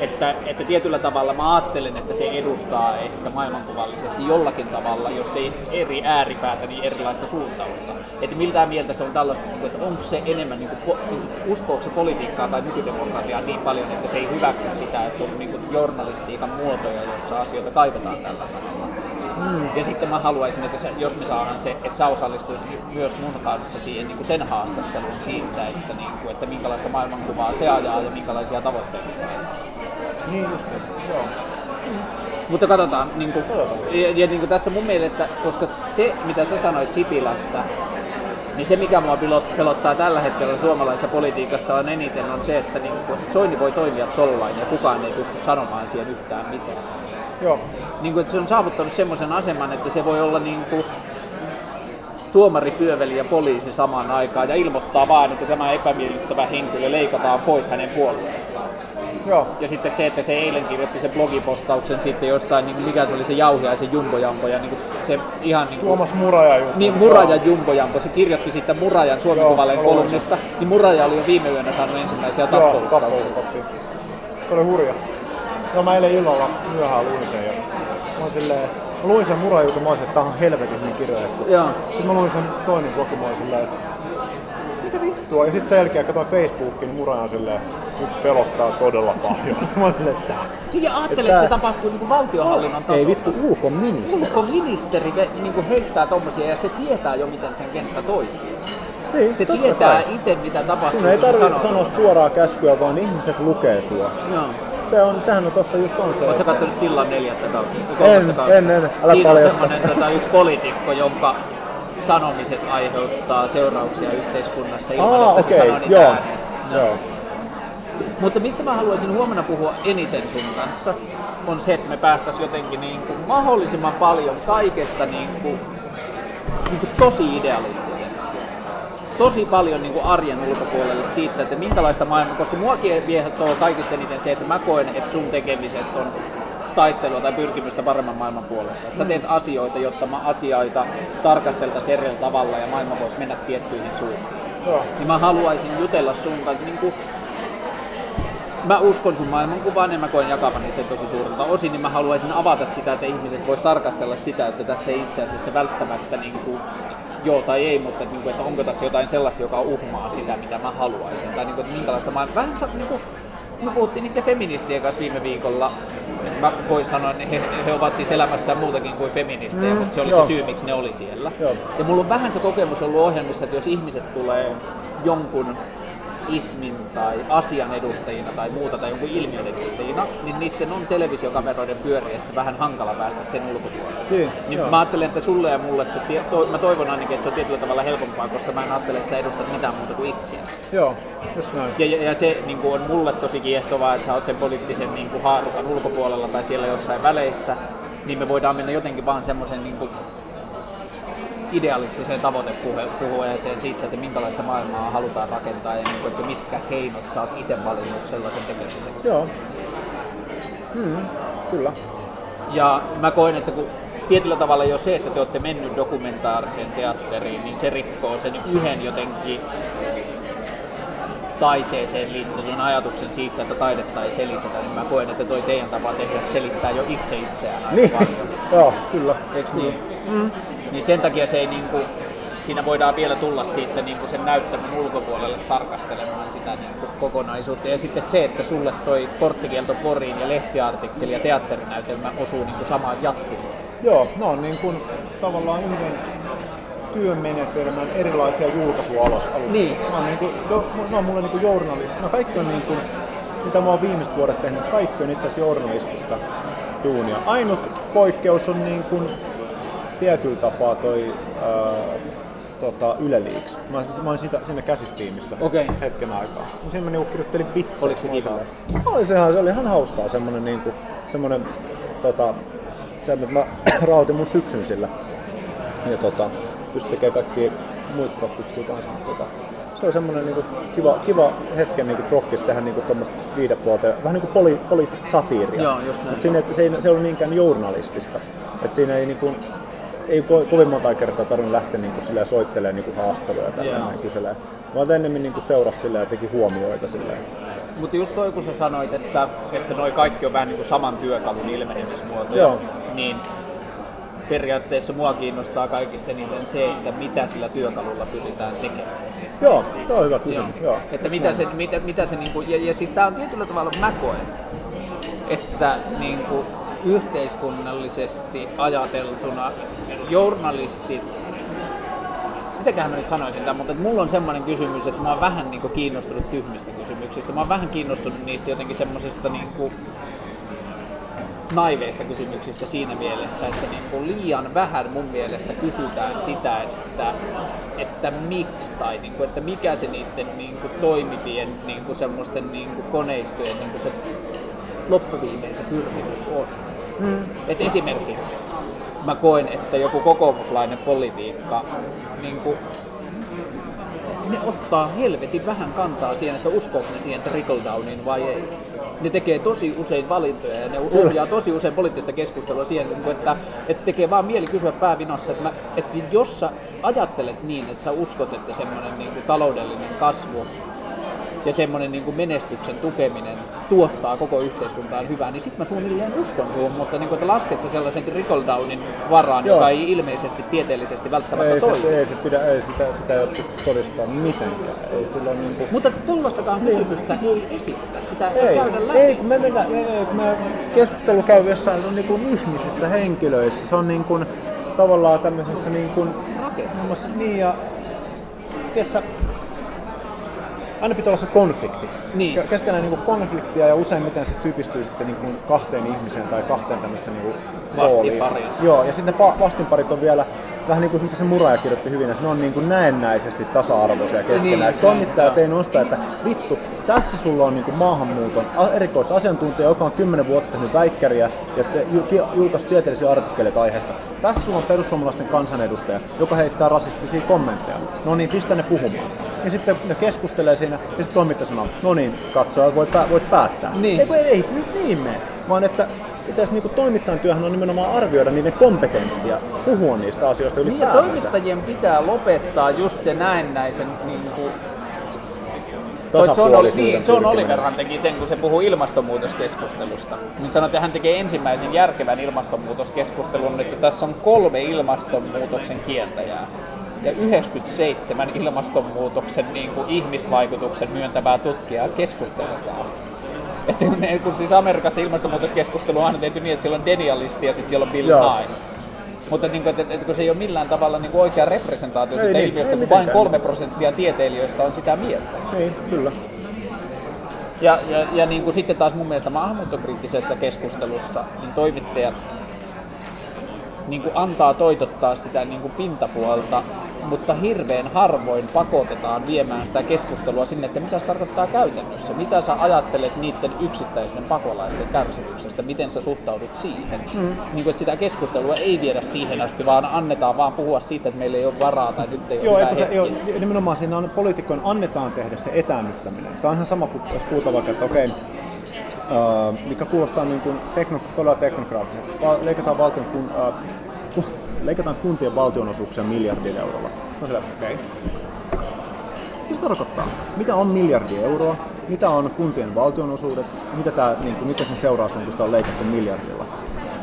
Että, että tietyllä tavalla mä ajattelen, että se edustaa ehkä maailmankuvallisesti jollakin tavalla, jos ei eri ääripäätä, niin erilaista suuntausta. Että miltä mieltä se on tällaista, niin että onko se enemmän, niin kuin, uskooko se politiikkaa tai nykydemokratiaa niin paljon, että se ei hyväksy sitä, että on niin kuin, journalistiikan muotoja, joissa asioita kaivetaan tällä tavalla. Mm. Ja sitten mä haluaisin, että se, jos me saadaan se, että sä osallistuisit myös mun kanssa siihen niin kuin sen haastatteluun siitä, että, niin kuin, että minkälaista maailmankuvaa se ajaa ja minkälaisia tavoitteita se ajaa. Niin just, joo. Mutta katsotaan, niin kuin, ja, ja niin kuin tässä mun mielestä, koska se mitä sä sanoit Sipilästä, niin se mikä mua pelottaa tällä hetkellä suomalaisessa politiikassa on eniten on se, että niin kuin, Soini voi toimia tollain ja kukaan ei pysty sanomaan siihen yhtään mitään. Joo. Niin kuin, että se on saavuttanut semmoisen aseman, että se voi olla niin kuin, tuomari, pyöveli ja poliisi samaan aikaan ja ilmoittaa vaan, että tämä epämiellyttävä henkilö leikataan pois hänen puolueestaan. Joo. Ja sitten se, että se eilen kirjoitti sen blogipostauksen sitten jostain, niin kuin mikä se oli se jauhiaisen jumbojampo ja niin kuin se ihan niin kuin, Tuomas Muraja juttu. niin Murajan jumbojampo, se kirjoitti sitten Murajan luin kolumnista, niin Muraja oli jo viime yönä saanut ensimmäisiä tappouhkauksia. Se oli hurja. Joo, mä eilen illalla myöhään luin sen ja mä oon silleen, mä luin sen murajutun, mä olisin, että tää on helvetin hyvin kirjoitettu. Joo. Sitten mä luin sen Soinin blogin, mä olin silleen, että mitä vittua? Ja sitten sen jälkeen katsoin Facebookin, niin Muraja on silleen, nyt pelottaa todella paljon. mä olin silleen, että tää. Ja ajattelin, Että- että se tapahtuu niin kuin valtiohallinnon tasolla. Ei vittu, ulkoministeri. Ulkoministeri niin kuin heittää tommosia ja se tietää jo miten sen kenttä toimii. Niin, Se tietää kai. itse mitä tapahtuu. Sun ei tarvitse sanoo sanoa suoraa käskyä, vaan ihmiset lukee sua. Joo. Se on, sehän on tossa just on se. Oletko katsonut sillan neljättä kautta? En, en, en, älä Siinä on paljasta. semmoinen tota, yksi poliitikko, jonka sanomiset aiheuttaa seurauksia yhteiskunnassa ilman, Aa, että niitä joo. ääneen. Joo. Mutta mistä mä haluaisin huomenna puhua eniten sun kanssa, on se, että me päästäisiin jotenkin niin kuin mahdollisimman paljon kaikesta niin kuin, niin kuin tosi idealistiseksi. Tosi paljon niin kuin arjen ulkopuolelle siitä, että minkälaista maailmaa, koska muakin viehtoo kaikista eniten se, että mä koen, että sun tekemiset on taistelua tai pyrkimystä paremman maailman puolesta. Että sä teet asioita, jotta mä asioita tarkasteltaisiin eri tavalla ja maailma voisi mennä tiettyihin suuntiin Joo. niin mä haluaisin jutella sun kanssa. Niin kuin, mä uskon sun maailmankuvaan ja mä koen jakavani sen tosi suurelta osin, niin mä haluaisin avata sitä, että ihmiset vois tarkastella sitä, että tässä ei itse asiassa välttämättä niin kuin, joo tai ei, mutta niin kuin, että onko tässä jotain sellaista, joka uhmaa sitä, mitä mä haluaisin. Tai niin kuin, että minkälaista maailmaa. Vähän niin kuin, me puhuttiin niiden feministien kanssa viime viikolla. Mä voin sanoa, että he, he ovat siis elämässään muutakin kuin feministejä, Mm, mutta se oli joo. se syy, miksi ne oli siellä. Joo. Ja mulla on vähän se kokemus ollut ohjelmissa, että jos ihmiset tulee jonkun ismin tai asian edustajina tai muuta tai jonkun ilmiön edustajina, niin niiden on televisiokameroiden pyöriessä vähän hankala päästä sen ulkopuolelle. Niin, Niin joo. mä ajattelen, että sulle ja mulle se, to, mä toivon ainakin, että se on tietyllä tavalla helpompaa, koska mä en ajattele, että sä edustat mitään muuta kuin itseäsi. Joo, just näin. Ja, ja, ja se niin kuin on mulle tosi kiehtovaa, että sä oot sen poliittisen niin kuin haarukan ulkopuolella tai siellä jossain väleissä, niin me voidaan mennä jotenkin vaan semmoisen niin kuin idealistiseen tavoitepuheeseen siitä, että minkälaista maailmaa halutaan rakentaa ja niin kuin, että mitkä keinot sä oot itse valinnut sellaisen tekemiseksi. Joo. Mm, kyllä. Ja mä koen, että kun tietyllä tavalla jo se, että te olette mennyt dokumentaariseen teatteriin, niin se rikkoo sen yhden jotenkin taiteeseen liittyvän ajatuksen siitä, että taidetta ei selitetä, niin mä koen, että toi teidän tapa tehdä selittää jo itse itseään aika Niin. paljon. Joo, kyllä. Eiks niin? Mm. Niin sen takia se ei niinku, siinä voidaan vielä tulla siitä niinku sen näyttämön ulkopuolelle tarkastelemaan sitä niinku kokonaisuutta. Ja sitten se, että sulle toi porttikielto Poriin ja lehtiartikkeli ja teatterinäytelmä osuu niinku samaan jatkumoon. Joo, ne on niin kuin tavallaan yhden työmenetelmän erilaisia julkaisualustoja. Niin. Mä niin kuin, jo, ne on mulle niin kuin journali... No kaikki on niin kuin, mitä mä oon viimeiset vuodet tehnyt, kaikki on itse asiassa journalistista duunia. Ainut poikkeus on niin kuin tietyllä tapaa toi ää, tota, Yle Leaks. Mä, mä oon sitä, siinä käsistiimissä Okei. hetken aikaa. Ja siinä mä niinku kirjoittelin vitsejä. Oliko se kivaa? Oli se, ihan, se oli ihan hauskaa, semmonen niinku, semmonen tota, se, että mä rauhoitin mun syksyn sillä. Ja tota, pystyi tekemään kaikki muita prokkiksia kanssa. Mutta tota, se on semmoinen niinku kiva, kiva hetken niinku prokkis tehdä niinku tuommoista viidepuolta, vähän niinku poli, poliittista satiiria. Joo, just näin. Mut siinä, se, ei, se on niinkään journalistista. Et siinä ei niinku, ei ko, kovin monta kertaa tarvinnut lähteä niinku soittelemaan niinku haastatteluja tai Joo. näin kyselee. Vaan ennemmin niinku seurasi sillä ja teki huomioita silleen. Mutta just toi, kun sä sanoit, että, että noi kaikki on vähän niin kuin saman työkalun ilmenemismuotoja, Joo. niin periaatteessa mua kiinnostaa kaikista eniten se, että mitä sillä työkalulla pyritään tekemään. Joo, tuo on hyvä kysymys. Joo. Että mitä se, mitä, mitä se niinku, ja, ja siis tää on tietyllä tavalla mä koen, että niinku, yhteiskunnallisesti ajateltuna journalistit, mitäköhän mä nyt sanoisin tämän, mutta mulla on semmoinen kysymys, että mä oon vähän niinku kiinnostunut tyhmistä kysymyksistä. Mä oon vähän kiinnostunut niistä jotenkin semmoisesta niinku, naiveista kysymyksistä siinä mielessä, että niin kuin liian vähän mun mielestä kysytään sitä, että, että miksi tai niin kuin, että mikä se niiden niin kuin toimivien niin kuin semmoisten niin kuin koneistojen niin kuin se loppuviimein se pyrkimys on. Mm. Et esimerkiksi mä koen, että joku kokoomuslainen politiikka niin kuin, ne ottaa helvetin vähän kantaa siihen, että uskooko ne siihen trickle downiin vai ei. Ne tekee tosi usein valintoja ja ne ohjaa tosi usein poliittista keskustelua siihen, niin että, että tekee vaan mieli kysyä päävinossa, että, mä, että jos sä ajattelet niin, että sä uskot, että semmoinen niin kuin taloudellinen kasvu ja semmoinen niin kuin menestyksen tukeminen tuottaa koko yhteiskuntaan hyvää, niin sitten mä suunnilleen uskon suun, mutta niin kuin, että lasket sä sellaisen trickle downin varaan, Joo. joka ei ilmeisesti tieteellisesti välttämättä Ei, toimi. se, ei, se pidä, ei sitä, sitä ei ole pysty todistamaan mitenkään. Ei sillä on niinku... Mutta tuollaistakaan kysymystä ei esitetä, sitä ei, Ei, käydä läpi. ei, kun me, mennään, ei, ei, kun me keskustelu käy jossain, se on niinku ihmisissä, henkilöissä, se on niinku tavallaan tämmöisessä niinku, Rakentavassa. niin ja, tiedätkö, aina pitää olla se konflikti. Niin. Kä- Käsitellään niinku konfliktia ja useimmiten se typistyy sitten niinku kahteen ihmiseen tai kahteen tämmöiseen niinku Vastinpariin. Joo, ja sitten ne pa- vastinparit on vielä vähän niin kuin mitä se Muraja kirjoitti hyvin, että ne on niin kuin näennäisesti tasa-arvoisia keskenään. Niin, Niin, Toimittajat joo. ei nosta, että vittu, tässä sulla on niin kuin maahanmuuton erikoisasiantuntija, joka on 10 vuotta tehnyt väikkäriä ja te, ju- ki- julkaissut tieteellisiä artikkeleita aiheesta. Tässä sulla on perussuomalaisten kansanedustaja, joka heittää rasistisia kommentteja. No niin, pistä ne puhumaan. Ja sitten ne keskustelee siinä, ja sitten toimittaja sanoo, no niin, katsoja, voit, pää- voit päättää. Niin. Ei, ei se nyt niin mene, vaan että pitäisi niinku toimittajan työhän on nimenomaan arvioida niiden kompetenssia, puhua niistä asioista Niin ylipäätänsä. toimittajien pitää lopettaa just se näennäisen niin kuin, John, Oli, niin, John. Oliverhan teki sen, kun se puhuu ilmastonmuutoskeskustelusta. Niin sanoi, että hän tekee ensimmäisen järkevän ilmastonmuutoskeskustelun, että tässä on kolme ilmastonmuutoksen kieltäjää. Ja 97 ilmastonmuutoksen niin kuin ihmisvaikutuksen myöntävää tutkijaa keskusteletaan. Että kun, siis Amerikassa ilmastonmuutoskeskustelu on aina tehty niin, että siellä on denialisti ja sitten siellä on Bill. Nye. Mutta niin kuin, että, että kun se ei ole millään tavalla niin kuin oikea representaatio Ei sitä niin, ilmiöstä, ei kun vain kolme prosenttia tieteilijöistä on sitä mieltä. Niin, kyllä. Ja, ja, ja niin kuin sitten taas mun mielestä maahanmuuttokriittisessä keskustelussa niin toimittajat niin kuin antaa toitottaa sitä niin kuin pintapuolta, mutta hirveän harvoin pakotetaan viemään sitä keskustelua sinne, että mitä se tarkoittaa käytännössä. Mitä sä ajattelet niiden yksittäisten pakolaisten kärsimyksestä, miten sä suhtaudut siihen. Mm. Niin kuin, että sitä keskustelua ei viedä siihen asti, vaan annetaan vaan puhua siitä, että meillä ei ole varaa tai nyt ei ole Joo, hyvä se, joo, nimenomaan siinä on poliitikkojen annetaan tehdä se etäännyttäminen. Tämä on ihan sama kuin jos puhutaan vaikka, että okei, äh, mikä kuulostaa niin kuin tekno, todella teknokraattiselta. Va- Leikataan, valtion, kun, äh, ku, leikataan kuntien valtionosuuksia miljardilla eurolla. No sillä, okei. Mitä se tarkoittaa? Mitä on miljardi euroa? Mitä on kuntien valtionosuudet? Mitä, tää, niin kuin, mitä sen seuraus on, kun sitä on leikattu miljardilla?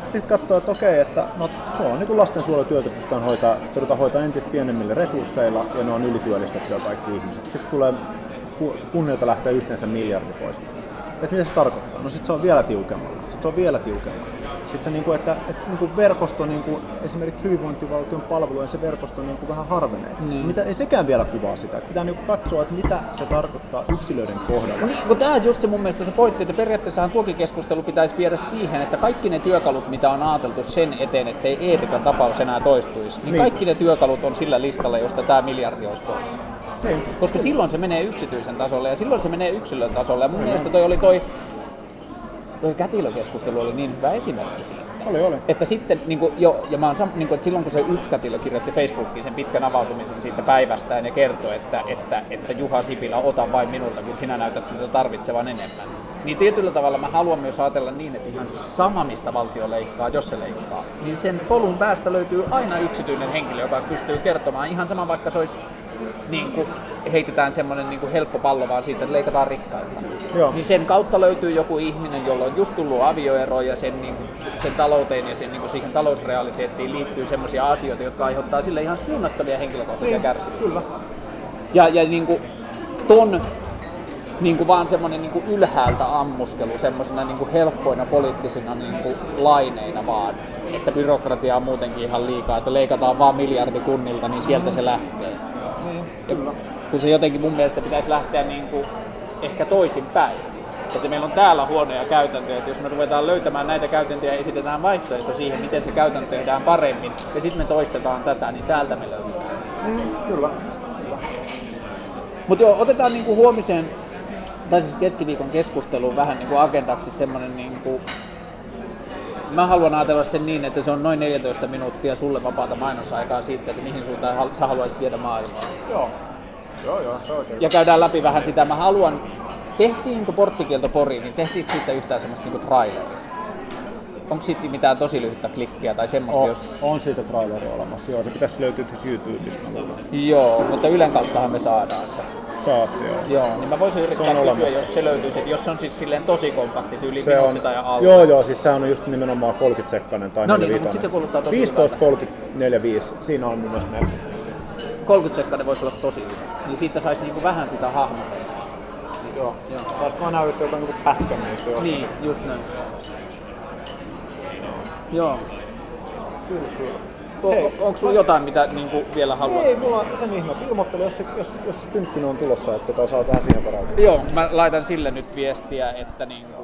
Sitten katsoo, että okei, että no, tuolla on niin lastensuojelutyötä pystytään hoitaa, pyritään hoitaa entistä pienemmillä resursseilla ja ne on ylityöllistettyä kaikki ihmiset. Sitten tulee ku- kunnilta lähtee yhteensä miljardi pois. Että mitä se tarkoittaa? No sitten se on vielä tiukemmalla. Sitten se on vielä tiukemmalla. Sitten niin kuin, että, että niin kuin verkosto, niin kuin, esimerkiksi hyvinvointivaltion palvelujen se verkosto niin kuin vähän harvenee. Niin. Mitä, ei sekään vielä kuvaa sitä. Pitää niin kuin katsoa, että mitä se tarkoittaa yksilöiden kohdalla. Niin, kun tämä on just se mun mielestä se pointti, että periaatteessahan tuokin keskustelu pitäisi viedä siihen, että kaikki ne työkalut, mitä on ajateltu sen eteen, ettei Eetikan tapaus enää toistuisi, niin, Niin. kaikki ne työkalut on sillä listalla, josta tämä miljardi olisi pois. Niin. Koska silloin se menee yksityisen tasolle ja silloin se menee yksilön tasolle. Ja mun mielestä toi oli toi Tuo kätilökeskustelu oli niin hyvä esimerkki siitä. Oli, oli. Että sitten, niin kuin, jo, ja mä oon sam, niin kuin, että silloin kun se yksi kätilö kirjoitti Facebookiin sen pitkän avautumisen siitä päivästään ja kertoi, että, että, että Juha Sipilä, ota vain minulta, kun sinä näytät sitä tarvitsevan enemmän. Niin tietyllä tavalla mä haluan myös ajatella niin, että ihan sama mistä valtio leikkaa, jos se leikkaa, niin sen polun päästä löytyy aina yksityinen henkilö, joka pystyy kertomaan ihan sama vaikka se olisi niin kuin heitetään semmoinen niin helppo pallo vaan siitä, että leikataan rikkailta. Joo. Niin sen kautta löytyy joku ihminen, jolla on just tullut avioero ja sen, niin kuin, sen talouteen ja sen, niin kuin siihen talousrealiteettiin liittyy semmoisia asioita, jotka aiheuttaa sille ihan suunnattomia henkilökohtaisia kärsimyksiä. Ja, ja niin kuin, ton niin kuin vaan semmoinen niin kuin ylhäältä ammuskelu semmoisena niin kuin helppoina poliittisina niin kuin laineina vaan, että byrokratia on muutenkin ihan liikaa, että leikataan vaan miljardi kunnilta, niin sieltä se lähtee. Ja kun se jotenkin mun mielestä pitäisi lähteä niin kuin ehkä toisinpäin. Että meillä on täällä huonoja käytäntöjä, että jos me ruvetaan löytämään näitä käytäntöjä ja esitetään vaihtoehto siihen, miten se käytäntö tehdään paremmin, ja sitten me toistetaan tätä, niin täältä me löydetään. Mm, kyllä. Mutta joo, otetaan niinku huomiseen, tai siis keskiviikon keskusteluun vähän niinku agendaksi semmonen niinku, Mä haluan ajatella sen niin, että se on noin 14 minuuttia sulle vapaata mainosaikaa siitä, että mihin suuntaan sä haluaisit viedä maailmaa. Joo. Joo, joo, se on. Ja käydään läpi vähän sitä. Mä haluan, tehtiinkö porttikielto Poriin, niin tehtiinkö siitä yhtään semmoista niinku traileria? Onko siitä mitään tosi lyhyttä klippiä tai semmoista, On, jos... on siitä traileri olemassa. Joo, se pitäisi löytyä siis YouTubesta. Joo, mutta Ylen kauttahan me saadaan se. Saatte, joo. Joo, niin mä voisin yrittää Se on kysyä, olemassa. jos se löytyisi, että jos se on siis silleen tosi kompakti, tyyli Se on, minuutti tai alle. joo, joo, siis sehän on just nimenomaan 30 sekkainen tai No niin, 45. mutta sit se kuulostaa tosi 15, 30, 45. Siinä on mun mielestä ne. 30 sekkainen voisi olla tosi hyvä. Niin siitä saisi niinku vähän sitä hahmotella. Joo. Joo. Tästä vaan näyttää jotain niinku niistä. Niin, just näin. Joo. Kyllä, kyllä. Hei, onko sulla jotain, mitä niinku vielä haluat? Ei, mulla on sen ihme. Ilmoittele, jos se, jos, jos tynkkinen on tulossa, että tota saa tähän siihen varautua. Joo, mä laitan sille nyt viestiä, että niinku,